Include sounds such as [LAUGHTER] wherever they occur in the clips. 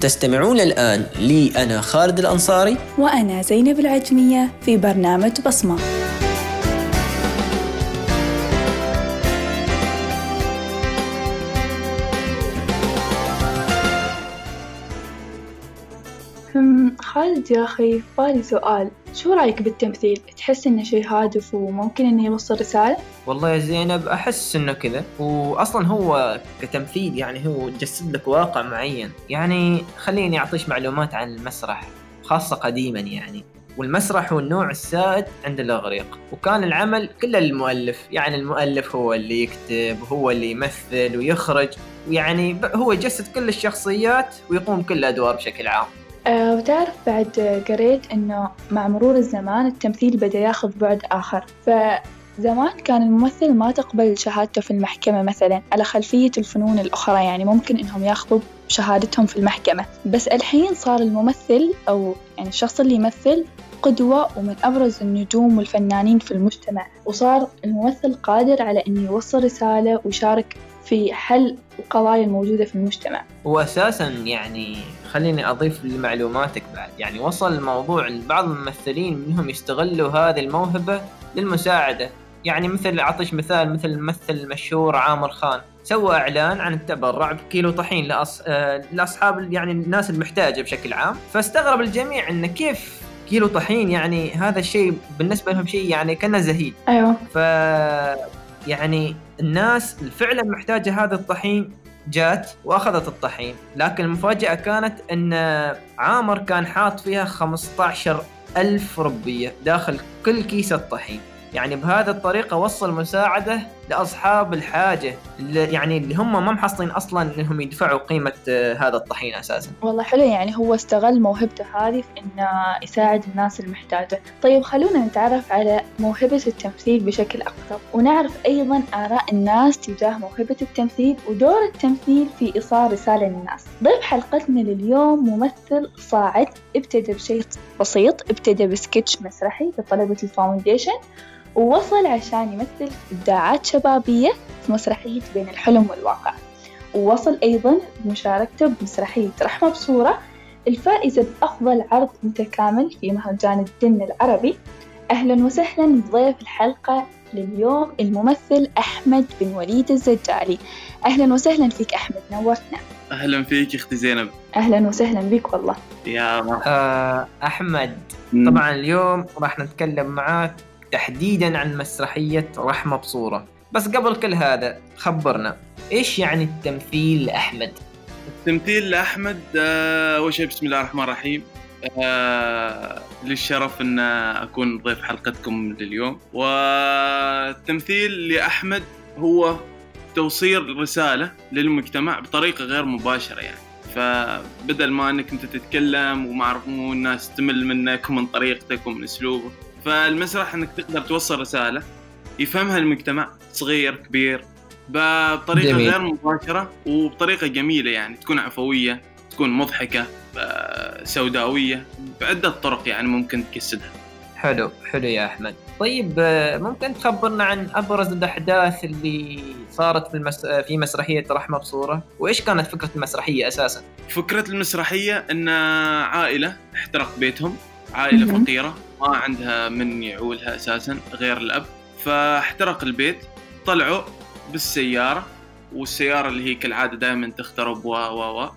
تستمعون الآن لي أنا خالد الأنصاري وأنا زينب العجمية في برنامج بصمة. خالد يا أخي بالي سؤال. شو رأيك بالتمثيل؟ تحس إنه شي هادف وممكن إنه يوصل رسالة؟ والله يا زينب أحس إنه كذا. وأصلا هو كتمثيل يعني هو جسد لك واقع معين. يعني خليني أعطيش معلومات عن المسرح خاصة قديما يعني. والمسرح هو النوع السائد عند الإغريق. وكان العمل كله للمؤلف. يعني المؤلف هو اللي يكتب هو اللي يمثل ويخرج. ويعني ب- هو يجسد كل الشخصيات ويقوم كل الأدوار بشكل عام. أه وتعرف بعد قريت إنه مع مرور الزمان التمثيل بدأ ياخذ بعد آخر. فزمان كان الممثل ما تقبل شهادته في المحكمة مثلا على خلفية الفنون الأخرى يعني ممكن إنهم ياخذوا شهادتهم في المحكمة. بس الحين صار الممثل أو يعني الشخص اللي يمثل قدوة ومن أبرز النجوم والفنانين في المجتمع. وصار الممثل قادر على إنه يوصل رسالة ويشارك في حل القضايا الموجودة في المجتمع. واساسا يعني خليني أضيف لمعلوماتك بعد. يعني وصل الموضوع لبعض الممثلين منهم يستغلوا هذه الموهبة للمساعدة. يعني مثل اعطيش مثال مثل الممثل المشهور عامر خان. سوى إعلان عن التبرع بكيلو طحين لأص... آه، لأصحاب يعني الناس المحتاجة بشكل عام. فاستغرب الجميع انه كيف كيلو طحين يعني هذا الشيء بالنسبة لهم شيء يعني كأنه زهيد. أيوه. ف يعني الناس فعلا محتاجة هذا الطحين جات وأخذت الطحين. لكن المفاجأة كانت إن عامر كان حاط فيها 15 ألف ربية داخل كل كيس الطحين يعني بهذه الطريقة وصل مساعدة لأصحاب الحاجة اللي يعني اللي هم ما محصلين أصلا إنهم يدفعوا قيمة آه، هذا الطحين أساسا. والله حلو يعني هو استغل موهبته هذه في إنه يساعد الناس المحتاجة. طيب خلونا نتعرف على موهبة التمثيل بشكل أكثر ونعرف أيضا آراء الناس تجاه موهبة التمثيل ودور التمثيل في إيصال رسالة للناس ضيف حلقتنا لليوم ممثل صاعد ابتدى بشيء بسيط ابتدى بسكتش مسرحي لطلبة الفاونديشن. ووصل عشان يمثل إبداعات شبابية في مسرحية بين الحلم والواقع. ووصل أيضا بمشاركته بمسرحية رحمة بصورة الفائزة بأفضل عرض متكامل في مهرجان الدن العربي. أهلا وسهلا بضيف الحلقة لليوم الممثل أحمد بن وليد الزجالي. أهلا وسهلا فيك أحمد نورتنا. أهلا فيك أختي زينب. أهلا وسهلا بك والله. يا مرحبا. آه أحمد طبعا اليوم راح نتكلم معاك تحديدا عن مسرحية رحمة بصورة. بس قبل كل هذا خبرنا. إيش يعني التمثيل لأحمد؟ التمثيل لأحمد آه، أول شيء بسم الله الرحمن الرحيم. آه، للشرف أن أكون ضيف حلقتكم لليوم. والتمثيل لأحمد هو توصيل رسالة للمجتمع بطريقة غير مباشرة يعني. فبدل ما أنك أنت تتكلم وما اعرف مو الناس تمل منك ومن طريقتك ومن أسلوبك فالمسرح إنك تقدر توصل رسالة يفهمها المجتمع صغير كبير بطريقة جميل. غير مباشرة وبطريقة جميلة يعني تكون عفوية تكون مضحكة آه، سوداوية بعدة طرق يعني ممكن تجسدها حلو حلو يا أحمد طيب آه، ممكن تخبرنا عن أبرز الأحداث اللي صارت في, المس... آه، في مسرحية رحمة بصورة وإيش كانت فكرة المسرحية أساسا؟ فكرة المسرحية إن عائلة احترق بيتهم عائلة مهم. فقيرة ما عندها من يعولها أساسا غير الأب. فاحترق البيت طلعوا بالسيارة والسيارة اللي هي كالعادة دائما تخترب و و و.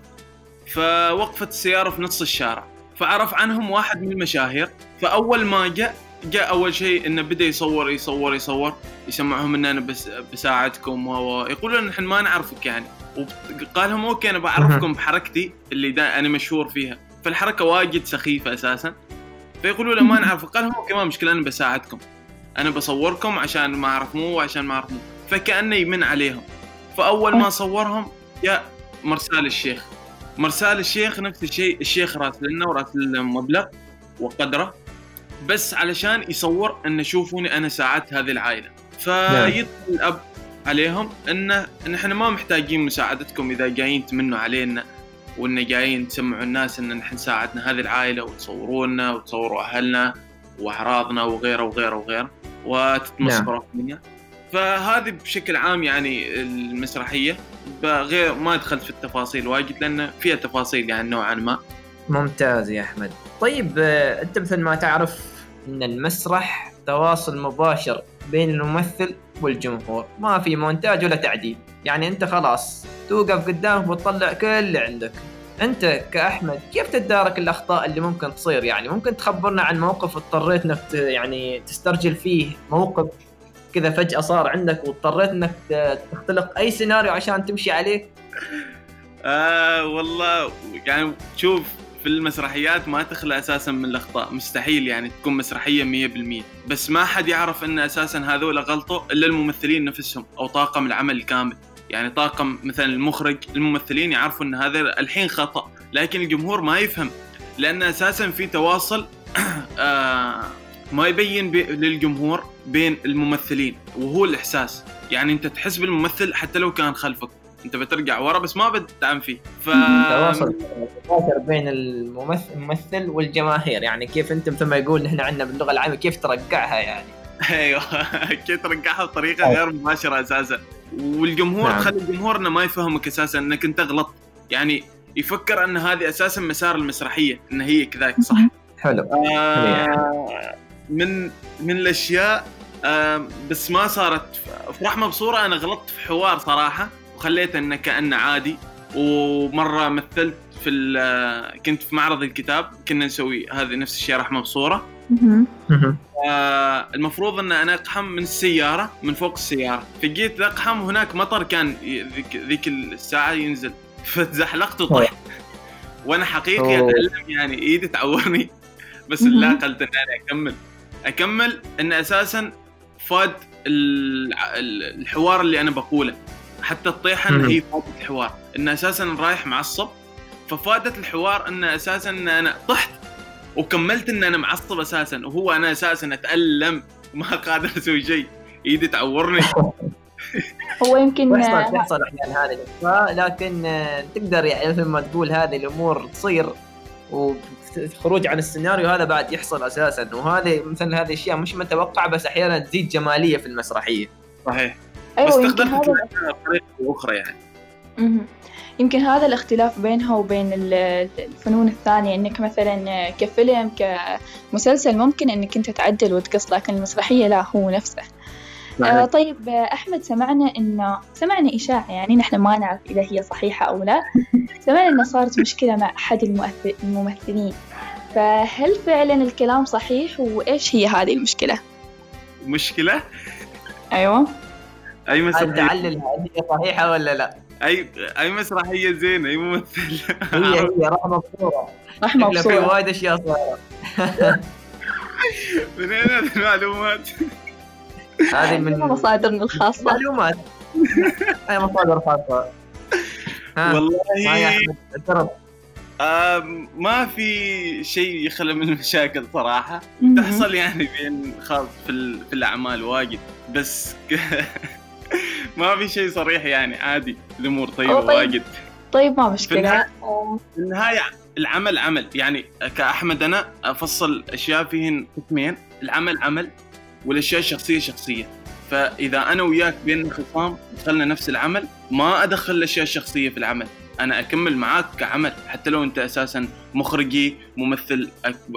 فوقفت السيارة في نص الشارع. فعرف عنهم واحد من المشاهير. فأول ما جاء جاء أول شيء إنه بدأ يصور يصور يصور. يسمعهم ان أنا بس بساعدكم و و. يقولون نحن ما نعرفك يعني. وقال لهم okay أنا بعرفكم بحركتي اللي دا أنا مشهور فيها. فالحركة واجد سخيفة أساسا. فيقولوا له ما نعرفك قال okay ما مشكلة أنا بساعدكم. أنا بصوركم عشان ما أعرف مو وعشان ما أعرف مو. فكأنه يمن عليهم. فأول ما صورهم جاء مرسال الشيخ. مرسال الشيخ نفس الشيء الشيخ راسل لنا وراسل لنا مبلغ وقدره بس علشان يصور إن شوفوني أنا ساعدت هذه العائلة. فيدخل الأب عليهم إنه إن إحنا ما محتاجين مساعدتكم إذا جايين تمنوا علينا. وإن جايين تسمعوا الناس إن نحن ساعدنا هذه العائلة وتصورونا وتصوروا أهلنا واعراضنا وغيره وغيره وغيره. وتتمسخروا فينا. فهذه بشكل عام يعني المسرحية. غير ما دخلت في التفاصيل واجد لأن فيها تفاصيل يعني نوعا ما. ممتاز يا أحمد. طيب آه، أنت مثل ما تعرف إن المسرح تواصل مباشر بين الممثل والجمهور. ما في مونتاج ولا تعديل. يعني أنت خلاص توقف قدامك وتطلع كل اللي عندك. أنت كأحمد كيف تتدارك الأخطاء اللي ممكن تصير؟ يعني ممكن تخبرنا عن موقف اضطريت إنك يعني تسترجل فيه موقف كذا فجأة صار عندك واضطريت إنك تختلق أي سيناريو عشان تمشي عليه؟ آه والله يعني شوف في المسرحيات ما تخلى أساسا من الأخطاء. مستحيل يعني تكون مسرحية 100% بس ما حد يعرف إن أساسا هذول غلطوا إلا الممثلين نفسهم أو طاقم العمل الكامل يعني طاقم مثلا المخرج الممثلين يعرفوا إن هذا الحين خطأ لكن الجمهور ما يفهم. لأن أساسا في تواصل [CLEARS THROAT] آه ما يبين للجمهور بين الممثلين وهو الإحساس. يعني أنت تحس بالممثل حتى لو كان خلفك. انت بترجع ورا بس ما بتدعم فيه. ف تواصل بين الممثل والجماهير يعني كيف انت مثل ما يقول نحن عندنا باللغة العاميه كيف ترقعها يعني؟ أيوه. [LAUGHS] كيف ترقعها بطريقة غير مباشرة أساسا. والجمهور نعم. خلي الجمهور إنه ما يفهمك أساسا إنك أنت غلط. يعني يفكر إن هذه أساسا مسار المسرحية إن هي كذاك صح؟ حلو. آه من من الأشياء آه بس ما صارت. في رحمه بصورة أنا غلطت في حوار صراحة. وخليته إنه كأنه عادي. ومرة مثلت في كنت في معرض الكتاب كنا نسوي هذه نفس الشيء رحمة بصورة. آه المفروض إن أنا أقحم من السيارة من فوق السيارة. فجيت اقحم وهناك مطر كان ذيك, ذيك الساعة ينزل. [LAUGHS] فتزحلقت وطحت وأنا حقيقي اتعلم يعني إيدي تعورني. [LAUGHS] بس لا قلت ان أنا أكمل. أكمل إن أساسا فاد الحوار اللي أنا بقوله. حتى الطيحة ان هي فادت الحوار. ان أساسا رايح معصب ففادت الحوار ان أساسا إن أنا طحت وكملت إن أنا معصب أساسا وهو أنا أساسا أتألم وما [LAUGHS] قادر أسوي شيء. إيدي تعورني. [LAUGHS] هو يمكن تحصل تحصل أحيانا هذه؟ لكن تقدر يعني مثل ما تقول هذه الأمور تصير والخروج عن السيناريو هذا بعد يحصل أساسا. وهذه مثل هذه الاشياء مش متوقعة بس أحيانا تزيد جمالية في المسرحية. صحيح. أيوة بس استخدمت بطريقه أخرى يعني. يمكن هذا الاختلاف بينها وبين الفنون الثانية إنك مثلا كفيلم كمسلسل ممكن إنك أنت تعدل وتقص لكن المسرحية لا هو نفسه. آه طيب أحمد سمعنا إنه سمعنا إشاعة يعني نحن ما نعرف إذا هي صحيحة أو لا. [LAUGHS] سمعنا إنه صارت مشكلة مع أحد الممثلين. فهل فعلا الكلام صحيح؟ وإيش هي هذه المشكلة؟ مشكلة؟ أيوة. أي مسرحية؟ تعلل هي صحيحة ولا لا؟ أي أي مسرحية زينة أي ممثل. هي هي [LAUGHS] رحمة بصورة. رحمة بصوره في وايد أشياء صايرة. [LAUGHS] من اين هذه [LAUGHS] المعلومات؟ هذه من مصادرنا الخاصة. معلومات اي مصادر خاصة. والله. ما في شيء يخلى من المشاكل صراحة. تحصل يعني بين خاص في, في الأعمال واجد. بس ما في شيء صريح يعني عادي الأمور طيبة طيب. واجد. طيب ما مشكلة. في النهايه العمل عمل. يعني كأحمد أنا أفصل أشياء فيهن قسمين العمل عمل والأشياء الشخصية شخصية. فإذا أنا وياك بين خصام دخلنا نفس العمل ما أدخل الأشياء الشخصية في العمل. أنا أكمل معاك كعمل حتى لو أنت أساسا مخرجي ممثل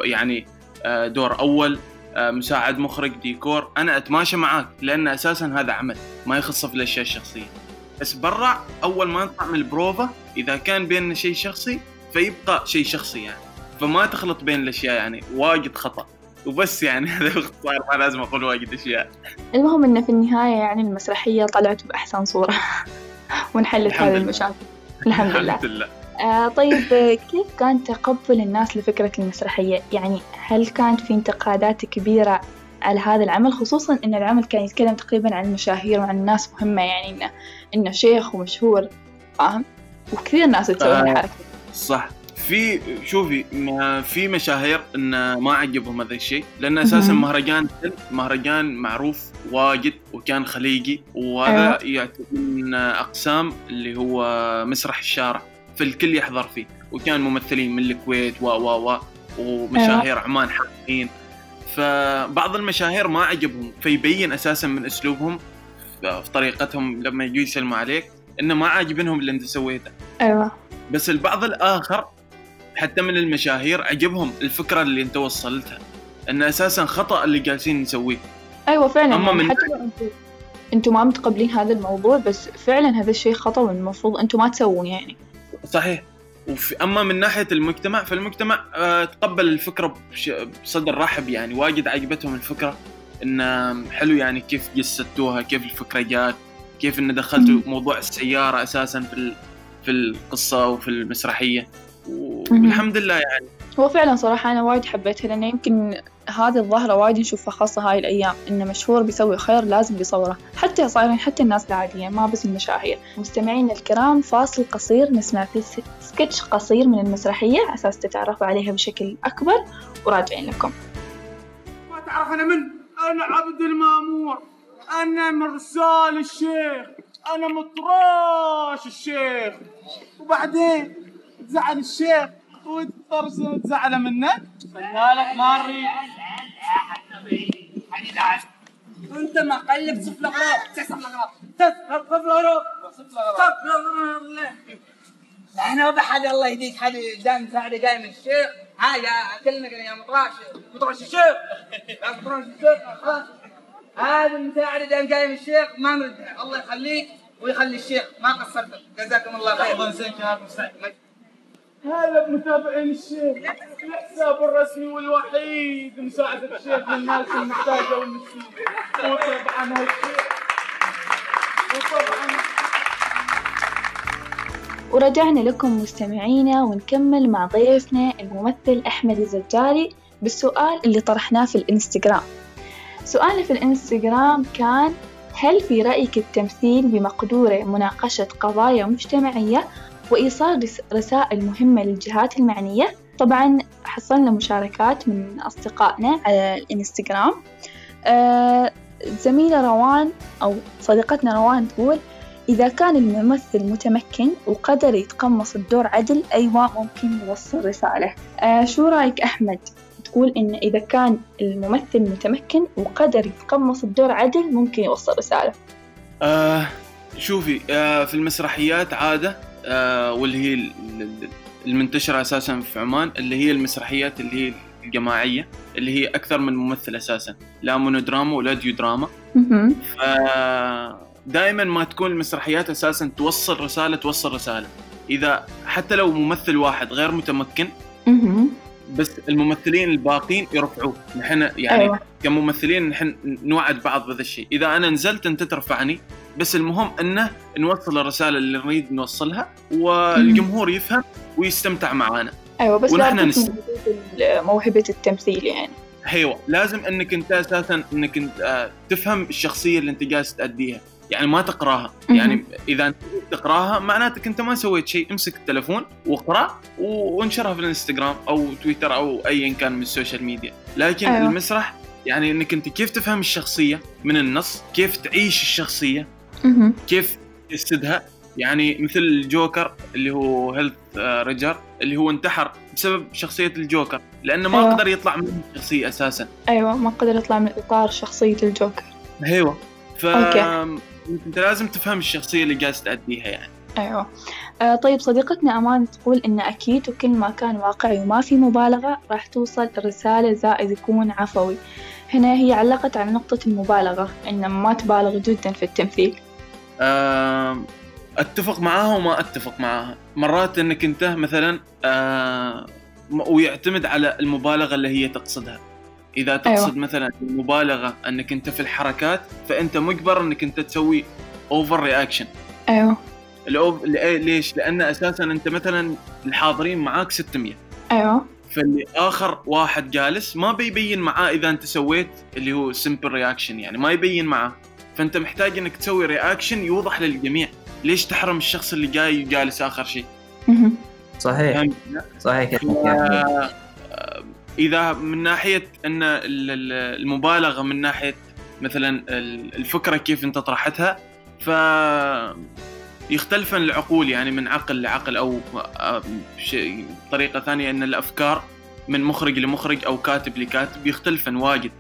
يعني آه، دور أول مساعد مخرج ديكور. أنا أتماشى معاك لأن أساسا هذا عمل ما يخص في الأشياء الشخصية. بس برا أول ما نطلع من البروفا إذا كان بيننا شيء شخصي فيبقى شيء شخصي يعني. فما تخلط بين الأشياء يعني واجد خطأ. وبس يعني [LAUGHS] هذا باختصار ما لازم أقول واجد أشياء. المهم إنه في النهاية يعني المسرحية طلعت بأحسن صورة. [LAUGHS] وانحلت هذه المشاكل. الحمد لله. الحمد لله. آه طيب كيف كان تقبل الناس لفكرة المسرحية؟ يعني هل كانت في انتقادات كبيرة على هذا العمل خصوصا إن العمل كان يتكلم تقريبا عن المشاهير وعن ناس مهمة يعني إنه إنه شيخ ومشهور فاهم؟ وكثير ناس تسوي آه الحركة صح في شوفي ما في مشاهير إن ما عجبهم هذا الشيء لأن أساسا مهرجان مهرجان معروف واجد وكان خليجي وهذا أيوه. يعتبر من أقسام اللي هو مسرح الشارع فالكل يحضر فيه. وكان ممثلين من الكويت و و و ومشاهير عمان حقين فبعض المشاهير ما عجبهم فيبين أساسا من أسلوبهم في في طريقتهم لما يجوا يسلموا عليك إنه ما عاجبنهم اللي أنت سويته. أيوة. بس البعض الآخر حتى من المشاهير عجبهم الفكرة اللي أنت وصلتها. إن أساسا خطأ اللي جالسين نسويه. أيوة فعلا. أما يعني من- حتى لو أنتوا أنتوا ما متقبلين هذا الموضوع بس فعلا هذا الشيء خطأ والمفروض أنتوا ما تسوون يعني. صحيح. وفي أما من ناحية المجتمع فالمجتمع آه، تقبل الفكرة بصدر رحب يعني واجد عجبتهم الفكرة إن حلو يعني كيف جسدتوها كيف الفكرة جات كيف إن دخلتوا. موضوع السيارة أساسا في في القصة وفي المسرحية. والحمد لله يعني هو فعلا صراحة أنا وايد حبيتها لأن يمكن هذه الظاهرة وايد نشوفها خاصة هاي الأيام إن مشهور بيسوي خير لازم بيصوره. حتى صايرين حتى الناس العادية ما بس المشاهير. مستمعينا الكرام فاصل قصير نسمع فيه سكتش قصير من المسرحية أساس تتعرفوا عليها بشكل أكبر وراجعين لكم. ما تعرف أنا من؟ أنا عبد المامور. أنا مرسال الشيخ. أنا مطراش الشيخ. وبعدين تزعل الشيخ. وتطرش تزعله منك خلالك ماري أنت ما قلب صف الأغراض. تصف الأغراض. تصف الأغراض. صف الأغراض. إحنا بحد الله يهديك حد دام ساعده جاي من الشيخ. حاجة كلنا يا مطراش مطراش الشيخ. مطراش الشيخ. هذا المساعدة دام جاي من الشيخ. ما نرد. الله يخليك ويخلي الشيخ. ما قصرتك. جزاكم الله خير. الله يسلمك يا هذا متابعين الشيخ. الحساب الرسمي والوحيد. مساعدة الشيخ للناس المحتاجة والمسكين وطبعا هالشيخ وطبعا ورجعنا لكم مستمعينا ونكمل مع ضيفنا الممثل أحمد الزجاري بالسؤال اللي طرحناه في الإنستغرام. سؤالنا في الإنستغرام كان هل في رأيك التمثيل بمقدورة مناقشة قضايا مجتمعية وإيصال رس- رسائل مهمة للجهات المعنية؟ طبعا حصلنا مشاركات من أصدقائنا على الإنستغرام آه زميلة روان أو صديقتنا روان تقول إذا كان الممثل متمكن وقدر يتقمص الدور عدل أيوة ممكن يوصل رسالة آه شو رأيك أحمد؟ تقول إن إذا كان الممثل متمكن وقدر يتقمص الدور عدل ممكن يوصل رسالة آه شوفي آه في المسرحيات عادة آه واللي هي ال- ال- المنتشرة أساسا في عمان اللي هي المسرحيات اللي هي الجماعية اللي هي أكثر من ممثل أساسا لا مونودراما ولا ديودراما مهم. دائما ما تكون المسرحيات أساسا توصل رسالة توصل رسالة إذا حتى لو ممثل واحد غير متمكن. بس الممثلين الباقين يرفعوه. نحن يعني أيوة. كممثلين نحن نوعد بعض بهذا الشيء. إذا أنا نزلت أنت ترفعني بس المهم أنه نوصل الرسالة اللي نريد نوصلها والجمهور يفهم ويستمتع معانا. أيوة بس ونحن لا نس- تكون وجود موهبة التمثيل يعني. أيوه لازم أنك أنت أساسا أنك أنت آه، تفهم الشخصية اللي أنت جالس تأديها. يعني ما تقرأها. يعني إذا تقرأها معناتك انت ما سويت شيء امسك التلفون واقرأ وانشرها في الإنستغرام أو تويتر أو ايا كان من ال social media لكن أيوة. المسرح يعني إنك أنت كيف تفهم الشخصية من النص كيف تعيش الشخصية. كيف تجسدها يعني مثل الجوكر اللي هو هيث ليدجر اللي هو انتحر بسبب شخصية الجوكر لأنه ما أيوة. قدر يطلع من الشخصية أساسا أيوة ما قدر يطلع من إطار شخصية الجوكر أيوه ف أوكي. انت لازم تفهم الشخصية اللي جالس تأديها يعني. أيوة. آه طيب صديقتنا أمان تقول إن أكيد وكل ما كان واقعي وما في مبالغة راح توصل الرسالة زائد يكون عفوي. هنا هي علقت على نقطة المبالغة إن ما تبالغ جدا في التمثيل. آم، أتفق معاها وما أتفق معاها. مرات إنك أنت مثلا آه، ويعتمد على المبالغة اللي هي تقصدها. إذا تقصد أيوة. أيوة. مثلا المبالغة أنك أنت في الحركات فأنت مجبر أنك أنت تسوي over reaction أيوة. ليش؟ لأن أساسا أنت مثلا الحاضرين معاك 600 أيوة. فاللي آخر واحد جالس ما بيبين معاه إذا أنت سويت اللي هو simple reaction يعني ما يبين معاه. فأنت محتاج إنك تسوي reaction يوضح للجميع. ليش تحرم الشخص اللي جاي جالس آخر شيء. صحيح. فهمت؟ صحيح. إذا من ناحية أن ال- ال- المبالغة من ناحية مثلا ال- الفكرة كيف أنت طرحتها ف يختلفن العقول يعني من عقل لعقل أو شيء طريقة ثانية أن الأفكار من مخرج لمخرج أو كاتب لكاتب يختلفن واجد.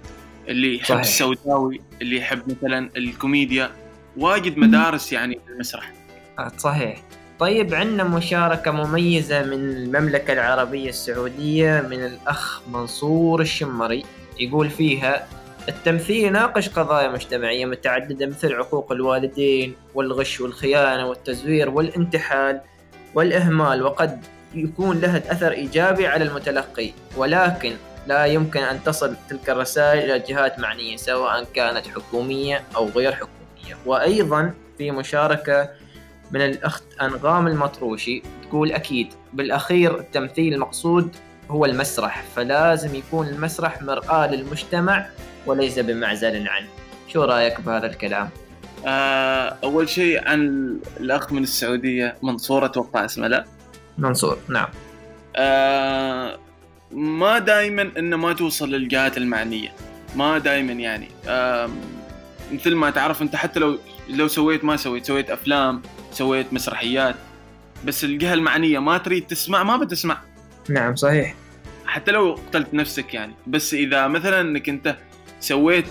اللي يحب صحيح. السوداوي اللي يحب مثلا الكوميديا واجد مدارس يعني في المسرح. آه، صحيح. طيب عندنا مشاركة مميزة من المملكة العربية السعودية من الأخ منصور الشمري. يقول فيها التمثيل يناقش قضايا مجتمعية متعددة مثل عقوق الوالدين والغش والخيانة والتزوير والانتحال والإهمال وقد يكون لها أثر إيجابي على المتلقي ولكن لا يمكن أن تصل تلك الرسائل إلى جهات معنية سواء كانت حكومية أو غير حكومية. وأيضا في مشاركة من الأخت أنغام المطروشي تقول أكيد بالأخير التمثيل المقصود هو المسرح فلازم يكون المسرح مرآة للمجتمع وليس بمعزل عنه. شو رأيك بهذا الكلام؟ آه أول شيء عن الأخ من السعودية منصور أتوقع اسمه لا؟ منصور نعم. آه ما دائما إنه ما توصل للجهات المعنية. ما دائما يعني. آه مثل ما تعرف أنت حتى لو لو سويت ما سويت سويت أفلام سويت مسرحيات بس الجهة المعنية ما تريد تسمع ما بتسمع. نعم صحيح. حتى لو قتلت نفسك يعني. بس إذا مثلا إنك أنت سويت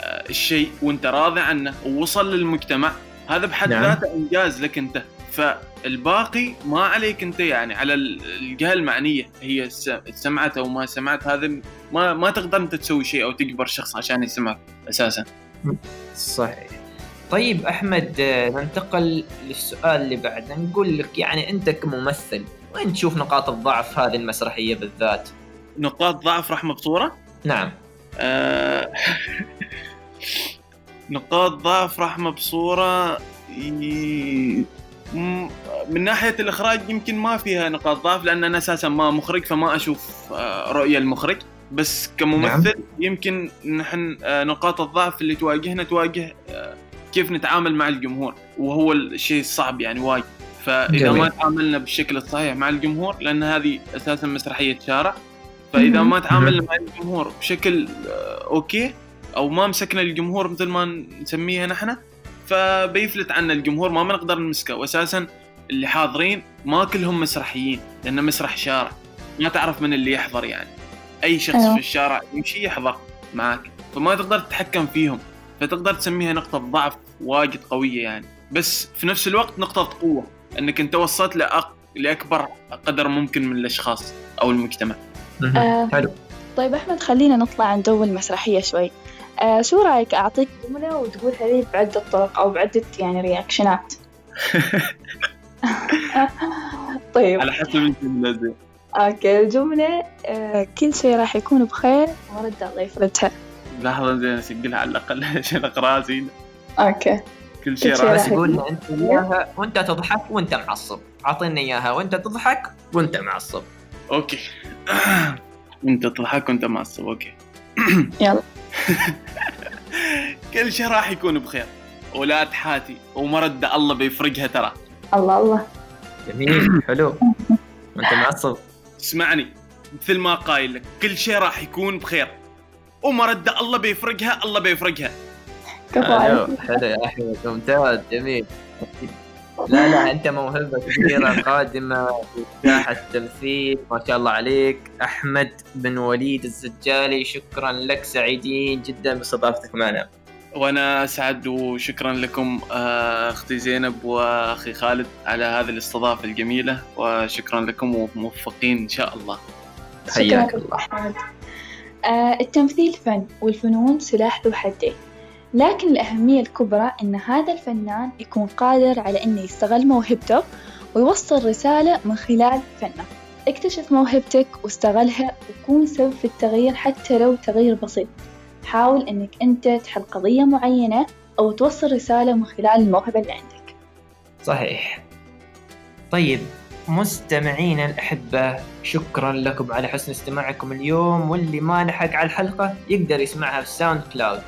آه، الشيء وأنت راضي عنه ووصل للمجتمع هذا بحد نعم. ذاته إنجاز لك أنت. فالباقي ما عليك أنت يعني. على ال- الجهة المعنية هي سمعت أو ما سمعت هذا ما ما تقدر أنت تسوي شيء أو تجبر شخص عشان يسمعك أساسا. صحيح. طيب أحمد ننتقل للسؤال اللي بعده نقول لك يعني أنت كممثل وين تشوف نقاط الضعف هذه المسرحية بالذات؟ نقاط ضعف رحمه بصوره نعم آه، [LAUGHS] نقاط ضعف رحمة بصورة ي- من ناحية الإخراج يمكن ما فيها نقاط ضعف لأن أنا أساسا ما مخرج فما أشوف آه، رؤية المخرج بس كممثل نعم. يمكن نحن آه، نقاط الضعف اللي تواجهنا تواجه كيف نتعامل مع الجمهور وهو الشيء الصعب يعني وايد. فإذا جميل. ما تعاملنا بالشكل الصحيح مع الجمهور لأن هذه أساسا مسرحية شارع. مهم. ما تعاملنا مع الجمهور بشكل آه، okay أو ما مسكنا الجمهور مثل ما نسميها نحن فبيفلت عنا الجمهور ما بنقدر نمسكه. واساسا اللي حاضرين ما كلهم مسرحيين لأنه مسرح شارع. ما تعرف من اللي يحضر يعني. أي شخص أيوة. في الشارع يمشي يحضر معك فما تقدر تتحكم فيهم. فتقدر تسميها نقطة ضعف واجد قوية يعني. بس في نفس الوقت نقطة قوة إنك أنت وصلت لأق... لأكبر قدر ممكن من الأشخاص أو المجتمع. آه. حلو. طيب أحمد خلينا نطلع عن جو المسرحية شوي. آه شو رأيك؟ أعطيك جملة وتقولها لي بعدة طرق أو بعدة يعني رياكشنات [LAUGHS] طيب. على حسب الجملة زين okay الجملة آه كل شيء راح يكون بخير ومرد الله يفرجها. لحظة زين اسجلها على الأقل [LAUGHS] عشان أقرأها زين. okay. كل شيء راح. بس راح قول لنا أنت إياها وأنت تضحك وأنت معصب. اعطينا إياها وأنت تضحك وأنت معصب. okay. [CLEARS THROAT] انت تضحك وأنت معصب. okay. [CLEARS THROAT] يلا. [LAUGHS] كل شيء راح يكون بخير. ولا تحاتي ومرد الله بيفرجها ترى. الله الله. جميل حلو. وأنت معصب. اسمعني مثل ما قايل لك كل شيء راح يكون بخير. ومرد الله بيفرقها الله بيفرقها. كفو حلو عليك. حلو يا أحمد. ممتاز جميل. لا لا أنت موهبة كبيرة قادمة في ساحه التمثيل. ما شاء الله عليك. أحمد بن وليد الزجالي شكرا لك. سعيدين جدا باستضافتك معنا. وأنا أسعد وشكرا لكم آه، أختي زينب وأخي خالد على هذه الاستضافة الجميلة وشكرا لكم وموفقين إن شاء الله. حياك. الله. آه التمثيل فن والفنون سلاح ذو حدين. لكن الأهمية الكبرى إن هذا الفنان يكون قادر على إنه يستغل موهبته ويوصل رسالة من خلال فنه. اكتشف موهبتك واستغلها وكون سبب في التغيير حتى لو تغيير بسيط. حاول إنك أنت تحل قضية معينة أو توصل رسالة من خلال الموهبة اللي عندك. صحيح. طيب مستمعينا الأحبة شكرا لكم على حسن استماعكم اليوم واللي ما لحق على الحلقة يقدر يسمعها في SoundCloud.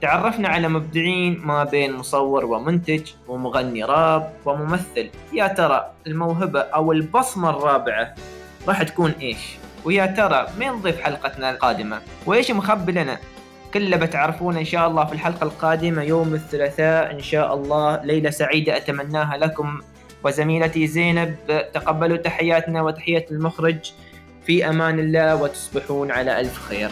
تعرفنا على مبدعين ما بين مصور ومنتج ومغني راب وممثل. يا ترى الموهبة أو البصمة الرابعة راح تكون إيش؟ ويا ترى مين ضيف حلقتنا القادمة؟ وإيش مخبي لنا؟ كله بتعرفون إن شاء الله في الحلقة القادمة يوم الثلاثاء إن شاء الله. ليلة سعيدة أتمناها لكم. وزميلتي زينب تقبلوا تحياتنا وتحيات المخرج. في أمان الله وتصبحون على ألف خير.